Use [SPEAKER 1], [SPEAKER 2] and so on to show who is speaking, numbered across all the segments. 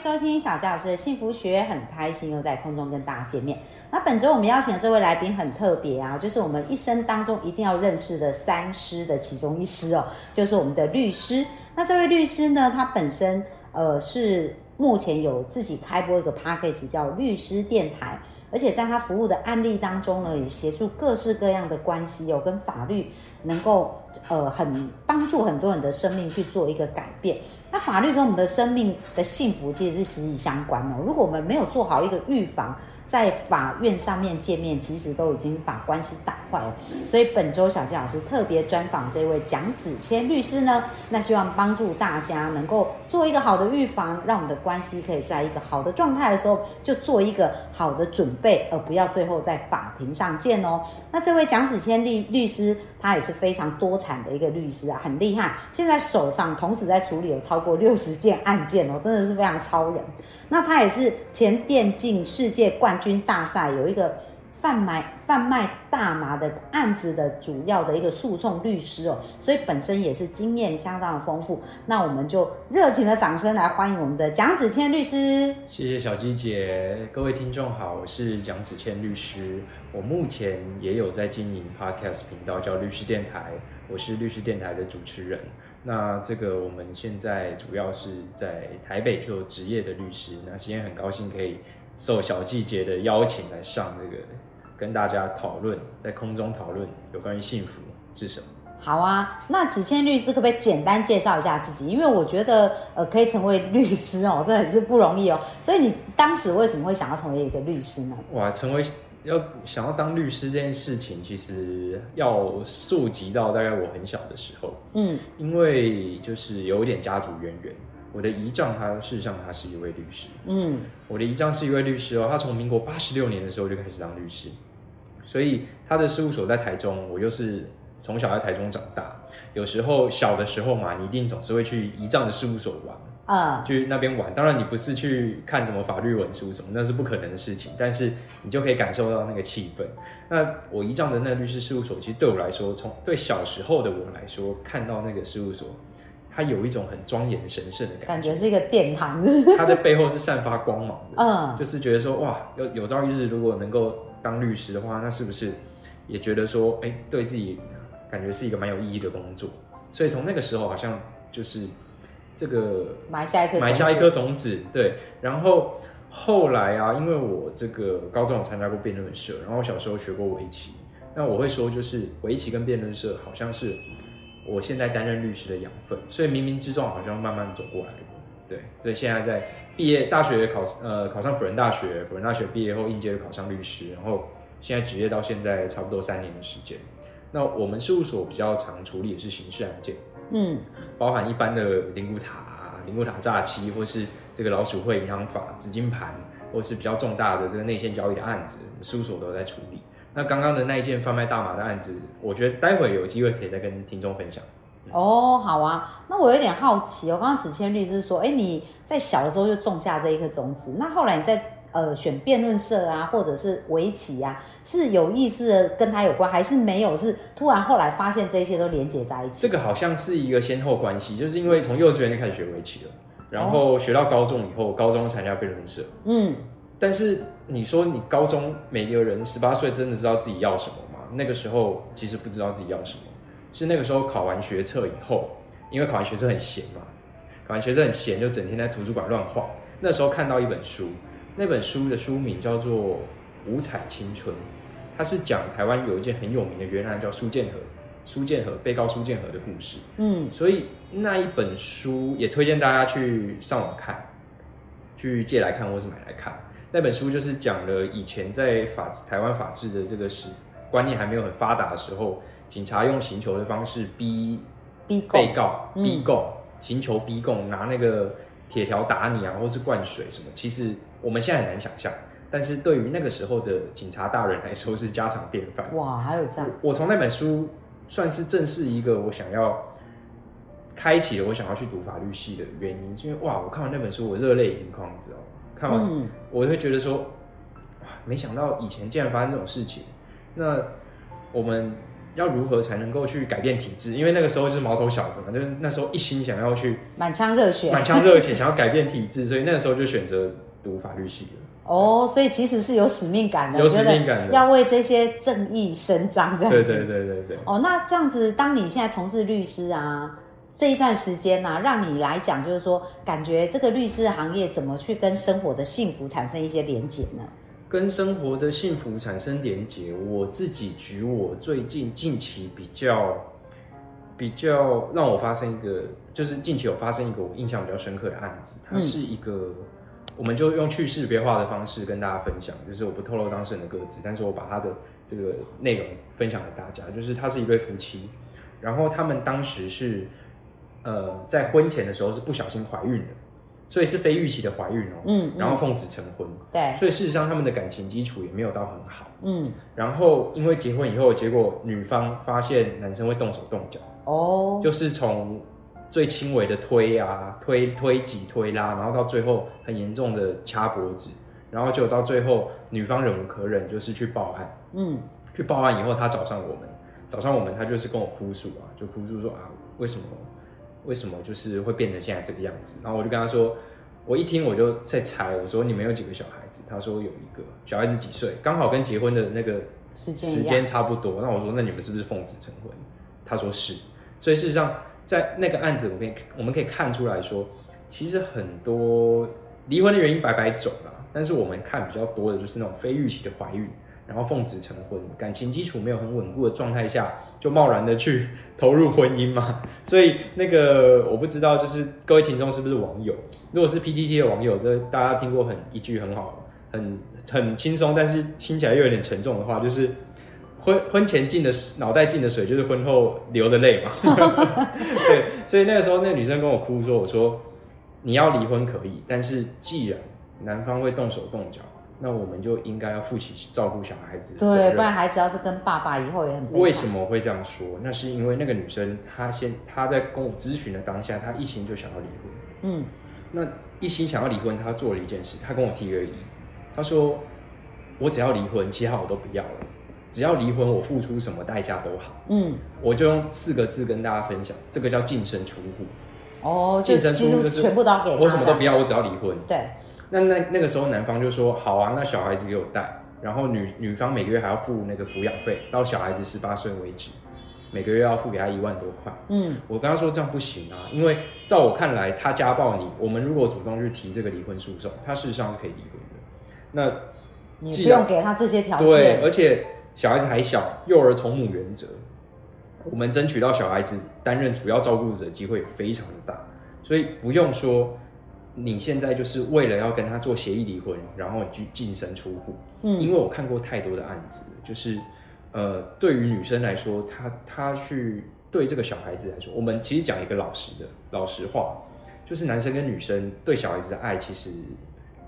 [SPEAKER 1] 收听小佳老师的幸福学，很开心又在空中跟大家见面。那本周我们邀请的这位来宾很特别啊，就是我们一生当中一定要认识的三师的其中一师哦，就是我们的律师。那这位律师呢，他本身呃是目前有自己开播一个 p a c k a g e 叫律师电台，而且在他服务的案例当中呢，也协助各式各样的关系哦，跟法律能够呃很帮助很多人的生命去做一个改变。那法律跟我们的生命的幸福其实是息息相关哦。如果我们没有做好一个预防，在法院上面见面，其实都已经把关系打坏了。所以本周小纪老师特别专访这位蒋子谦律师呢，那希望帮助大家能够做一个好的预防，让我们的关系可以在一个好的状态的时候就做一个好的准备，而不要最后在法庭上见哦。那这位蒋子谦律律师，他也是非常多产的一个律师啊，很厉害。现在手上同时在处理有超过六十件案件哦，真的是非常超人。那他也是前电竞世界冠。军大赛有一个贩卖贩卖大麻的案子的主要的一个诉讼律师哦，所以本身也是经验相当的丰富。那我们就热情的掌声来欢迎我们的蒋子谦律师。
[SPEAKER 2] 谢谢小鸡姐，各位听众好，我是蒋子谦律师。我目前也有在经营 podcast 频道，叫律师电台，我是律师电台的主持人。那这个我们现在主要是在台北做职业的律师。那今天很高兴可以。受小季节的邀请来上这个，跟大家讨论，在空中讨论有关于幸福是什么。
[SPEAKER 1] 好啊，那子谦律师可不可以简单介绍一下自己？因为我觉得呃，可以成为律师哦，真的是不容易哦。所以你当时为什么会想要成为一个律师呢？
[SPEAKER 2] 哇，成为要想要当律师这件事情，其实要溯及到大概我很小的时候，嗯，因为就是有一点家族渊源。我的姨丈，他事实上他是一位律师。嗯，我的姨丈是一位律师哦，他从民国八十六年的时候就开始当律师，所以他的事务所在台中，我又是从小在台中长大。有时候小的时候嘛，你一定总是会去姨丈的事务所玩啊，去那边玩。当然你不是去看什么法律文书什么，那是不可能的事情。但是你就可以感受到那个气氛。那我一丈的那律师事务所，其实对我来说，从对小时候的我来说，看到那个事务所。它有一种很庄严神圣的感觉，
[SPEAKER 1] 感觉是一个殿堂。
[SPEAKER 2] 它在背后是散发光芒的，嗯，就是觉得说哇，有有朝一日如果能够当律师的话，那是不是也觉得说，哎，对自己感觉是一个蛮有意义的工作？所以从那个时候好像就是这个
[SPEAKER 1] 埋下一颗
[SPEAKER 2] 埋下一颗种子，对。然后后来啊，因为我这个高中有参加过辩论社，然后小时候学过围棋，那我会说就是围棋跟辩论社好像是。我现在担任律师的养分，所以冥冥之中好像慢慢走过来对，所以现在在毕业大学考呃考上辅仁大学，辅仁大学毕业后应届考上律师，然后现在职业到现在差不多三年的时间。那我们事务所比较常处理的是刑事案件，嗯，包含一般的灵骨塔、灵骨塔诈欺，或是这个老鼠会、银行法、紫金盘，或是比较重大的这个内线交易的案子，事务所都在处理。那刚刚的那一件贩卖大麻的案子，我觉得待会有机会可以再跟听众分享。
[SPEAKER 1] 哦，好啊。那我有点好奇哦，刚刚子谦律师说，哎，你在小的时候就种下这一颗种子，那后来你在呃选辩论社啊，或者是围棋啊，是有意识的跟他有关，还是没有？是突然后来发现这些都连接在一起？
[SPEAKER 2] 这个好像是一个先后关系，就是因为从幼稚园就开始学围棋了，然后学到高中以后，高中参加辩论社，嗯。但是你说你高中每个人十八岁真的知道自己要什么吗？那个时候其实不知道自己要什么，是那个时候考完学测以后，因为考完学测很闲嘛，考完学测很闲，就整天在图书馆乱晃。那时候看到一本书，那本书的书名叫做《五彩青春》，它是讲台湾有一件很有名的冤案，叫苏建和，苏建和被告苏建和的故事。嗯，所以那一本书也推荐大家去上网看，去借来看或是买来看。那本书就是讲了以前在法台湾法治的这个时观念还没有很发达的时候，警察用刑求的方式逼
[SPEAKER 1] 逼
[SPEAKER 2] 被告逼供，刑求逼供，拿那个铁条打你啊，或是灌水什么，其实我们现在很难想象，但是对于那个时候的警察大人来说是家常便饭。
[SPEAKER 1] 哇，还有这样！
[SPEAKER 2] 我从那本书算是正式一个我想要开启了我想要去读法律系的原因，因为哇，我看完那本书我热泪盈眶，你知道吗？看完我会觉得说，哇，没想到以前竟然发生这种事情。那我们要如何才能够去改变体制？因为那个时候就是毛头小子嘛，就是那时候一心想要去
[SPEAKER 1] 满腔热血，
[SPEAKER 2] 满腔热血想要改变体制，所以那个时候就选择读法律系了。
[SPEAKER 1] 哦，所以其实是有使命感的，
[SPEAKER 2] 有使命感的，
[SPEAKER 1] 要为这些正义伸张，这样子。
[SPEAKER 2] 对对对对对。
[SPEAKER 1] 哦，那这样子，当你现在从事律师啊这一段时间呢，让你来讲，就是说，感觉这个律师行业怎么去跟生活的幸福产生一些连结呢？
[SPEAKER 2] 跟生活的幸福产生连结，我自己举我最近近期比较比较让我发生一个，就是近期有发生一个我印象比较深刻的案子，它是一个。我们就用去识别化的方式跟大家分享，就是我不透露当事人的个子，但是我把他的这个内容分享给大家。就是他是一对夫妻，然后他们当时是呃在婚前的时候是不小心怀孕的，所以是非预期的怀孕哦。嗯。然后奉子成婚。
[SPEAKER 1] 对。
[SPEAKER 2] 所以事实上他们的感情基础也没有到很好。嗯。然后因为结婚以后，结果女方发现男生会动手动脚。哦。就是从。最轻微的推啊、推推挤、推拉，然后到最后很严重的掐脖子，然后就到最后女方忍无可忍，就是去报案。嗯，去报案以后，他找上我们，找上我们，他就是跟我哭诉啊，就哭诉说啊，为什么，为什么就是会变成现在这个样子？然后我就跟他说，我一听我就在猜，我说你们有几个小孩子？他说有一个小孩子几岁？刚好跟结婚的那个
[SPEAKER 1] 时间
[SPEAKER 2] 时间差不多。那我说那你们是不是奉子成婚？他说是。所以事实上。在那个案子，我可以我们可以看出来说，其实很多离婚的原因百百种啦。但是我们看比较多的就是那种非预期的怀孕，然后奉子成婚，感情基础没有很稳固的状态下，就贸然的去 投入婚姻嘛。所以那个我不知道，就是各位听众是不是网友？如果是 PTT 的网友，这大家听过很一句很好、很很轻松，但是听起来又有点沉重的话，就是。婚婚前进的脑袋进的水，就是婚后流的泪嘛。对，所以那个时候，那女生跟我哭说：“我说你要离婚可以，但是既然男方会动手动脚，那我们就应该要负起照顾小孩子
[SPEAKER 1] 对，不然孩子要是跟爸爸以后也很……
[SPEAKER 2] 为什么会这样说？那是因为那个女生她先她在跟我咨询的当下，她一心就想要离婚。嗯，那一心想要离婚，她做了一件事，她跟我提而已。她说：我只要离婚，其他我都不要了。”只要离婚，我付出什么代价都好。嗯，我就用四个字跟大家分享，这个叫净身出户。
[SPEAKER 1] 哦，净身出户就是全部都要给
[SPEAKER 2] 我什么都不要，我只要离婚。
[SPEAKER 1] 对。
[SPEAKER 2] 那那那个时候，男方就说好啊，那小孩子给我带，然后女女方每个月还要付那个抚养费，到小孩子十八岁为止，每个月要付给他一万多块。嗯，我跟他说这样不行啊，因为照我看来，他家暴你，我们如果主动去提这个离婚诉讼，他事实上是可以离婚的。那
[SPEAKER 1] 你不用给他这些条件。
[SPEAKER 2] 对，而且。小孩子还小，幼儿从母原则，我们争取到小孩子担任主要照顾者的机会非常的大，所以不用说你现在就是为了要跟他做协议离婚，然后去净身出户。嗯，因为我看过太多的案子，就是呃，对于女生来说，她她去对这个小孩子来说，我们其实讲一个老实的老实话，就是男生跟女生对小孩子的爱，其实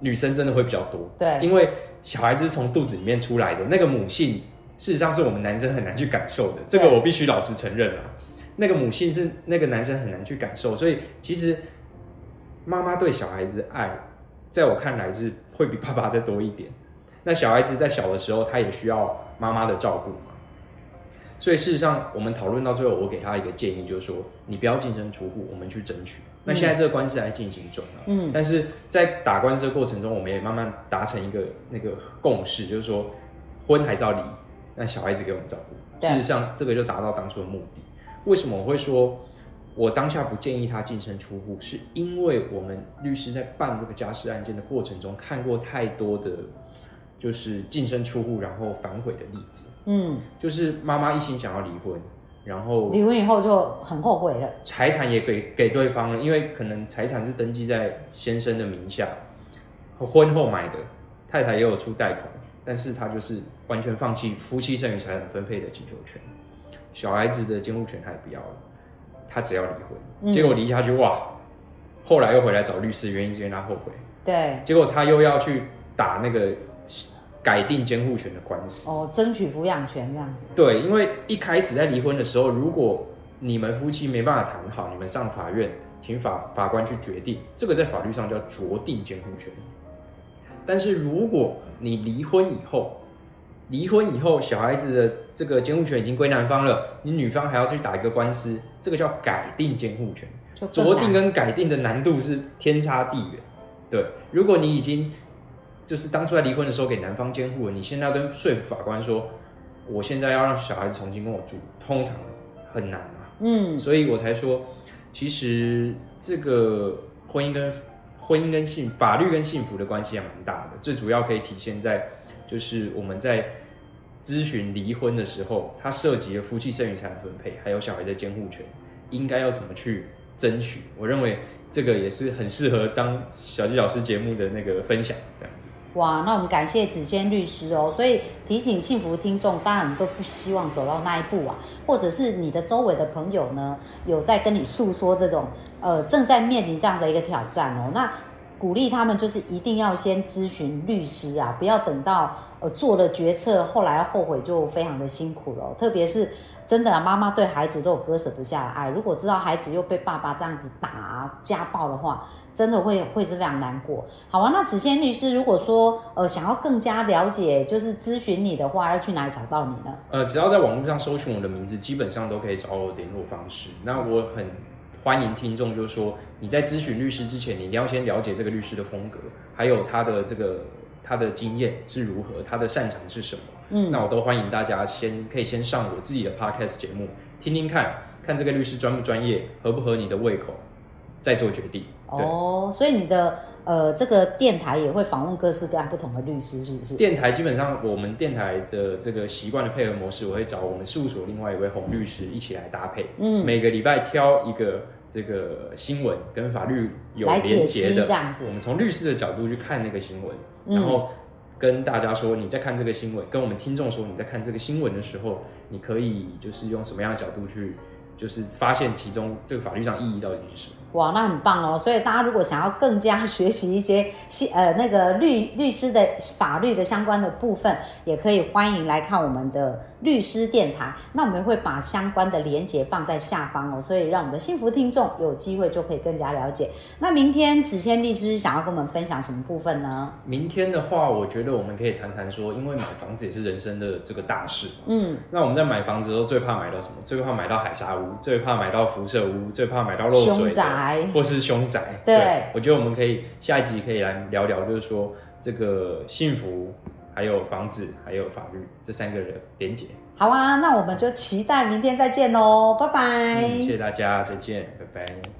[SPEAKER 2] 女生真的会比较多。
[SPEAKER 1] 对，
[SPEAKER 2] 因为小孩子从肚子里面出来的那个母性。事实上是我们男生很难去感受的，这个我必须老实承认啊。那个母性是那个男生很难去感受，所以其实妈妈对小孩子爱，在我看来是会比爸爸再多一点。那小孩子在小的时候，他也需要妈妈的照顾嘛。所以事实上，我们讨论到最后，我给他一个建议，就是说你不要净身出户，我们去争取。那现在这个官司还进行中啊，嗯，但是在打官司的过程中，我们也慢慢达成一个那个共识，就是说婚还是要离。那小孩子给我们照顾，事实上这个就达到当初的目的。为什么我会说，我当下不建议他净身出户，是因为我们律师在办这个家事案件的过程中，看过太多的，就是净身出户然后反悔的例子。嗯，就是妈妈一心想要离婚，然后
[SPEAKER 1] 离婚以后就很后悔了，
[SPEAKER 2] 财产也给给对方了，因为可能财产是登记在先生的名下，婚后买的，太太也有出贷款。但是他就是完全放弃夫妻剩余财产分配的请求权，小孩子的监护权他也不要了，他只要离婚。结果离下去哇，后来又回来找律师，原因是因为他后悔。
[SPEAKER 1] 对。
[SPEAKER 2] 结果他又要去打那个改定监护权的官司。
[SPEAKER 1] 哦，争取抚养权这样子。
[SPEAKER 2] 对，因为一开始在离婚的时候，如果你们夫妻没办法谈好，你们上法院，请法法官去决定，这个在法律上叫酌定监护权。但是如果你离婚以后，离婚以后，小孩子的这个监护权已经归男方了，你女方还要去打一个官司，这个叫改定监护权。酌定跟改定的难度是天差地远。对，如果你已经就是当初在离婚的时候给男方监护了，你现在要跟说服法官说，我现在要让小孩子重新跟我住，通常很难嘛。嗯，所以我才说，其实这个婚姻跟婚姻跟幸法律跟幸福的关系还蛮大的，最主要可以体现在就是我们在咨询离婚的时候，它涉及了夫妻剩余财产分配，还有小孩的监护权，应该要怎么去。争取，我认为这个也是很适合当小纪老师节目的那个分享这样子。
[SPEAKER 1] 哇，那我们感谢子谦律师哦。所以提醒幸福听众，当然我们都不希望走到那一步啊，或者是你的周围的朋友呢，有在跟你诉说这种呃正在面临这样的一个挑战哦。那鼓励他们就是一定要先咨询律师啊，不要等到呃做了决策后来后悔就非常的辛苦了，特别是。真的啊，妈妈对孩子都有割舍不下的爱。如果知道孩子又被爸爸这样子打、家暴的话，真的会会是非常难过。好啊，那子谦律师，如果说呃想要更加了解，就是咨询你的话，要去哪里找到你呢？
[SPEAKER 2] 呃，只要在网络上搜寻我的名字，基本上都可以找我联络方式。那我很欢迎听众，就是说你在咨询律师之前，你一定要先了解这个律师的风格，还有他的这个他的经验是如何，他的擅长是什么。嗯，那我都欢迎大家先可以先上我自己的 podcast 节目听听看，看这个律师专不专业，合不合你的胃口，再做决定。
[SPEAKER 1] 哦，所以你的呃这个电台也会访问各式各样不同的律师，是不是？
[SPEAKER 2] 电台基本上我们电台的这个习惯的配合模式，我会找我们事务所另外一位洪律师一起来搭配。嗯，每个礼拜挑一个这个新闻跟法律有连结的，
[SPEAKER 1] 这样子。
[SPEAKER 2] 我们从律师的角度去看那个新闻，然后。跟大家说，你在看这个新闻，跟我们听众说，你在看这个新闻的时候，你可以就是用什么样的角度去，就是发现其中这个法律上意义到底是什么。
[SPEAKER 1] 哇，那很棒哦！所以大家如果想要更加学习一些呃那个律律师的法律的相关的部分，也可以欢迎来看我们的律师电台。那我们会把相关的连接放在下方哦，所以让我们的幸福听众有机会就可以更加了解。那明天子谦律师想要跟我们分享什么部分呢？
[SPEAKER 2] 明天的话，我觉得我们可以谈谈说，因为买房子也是人生的这个大事。嗯，那我们在买房子的时候最怕买到什么？最怕买到海沙屋，最怕买到辐射屋，最怕买到漏水。或是凶宅，
[SPEAKER 1] 对，
[SPEAKER 2] 我觉得我们可以下一集可以来聊聊，就是说这个幸福，还有房子，还有法律这三个人连结。
[SPEAKER 1] 好啊，那我们就期待明天再见喽，拜拜。
[SPEAKER 2] 谢谢大家，再见，拜拜。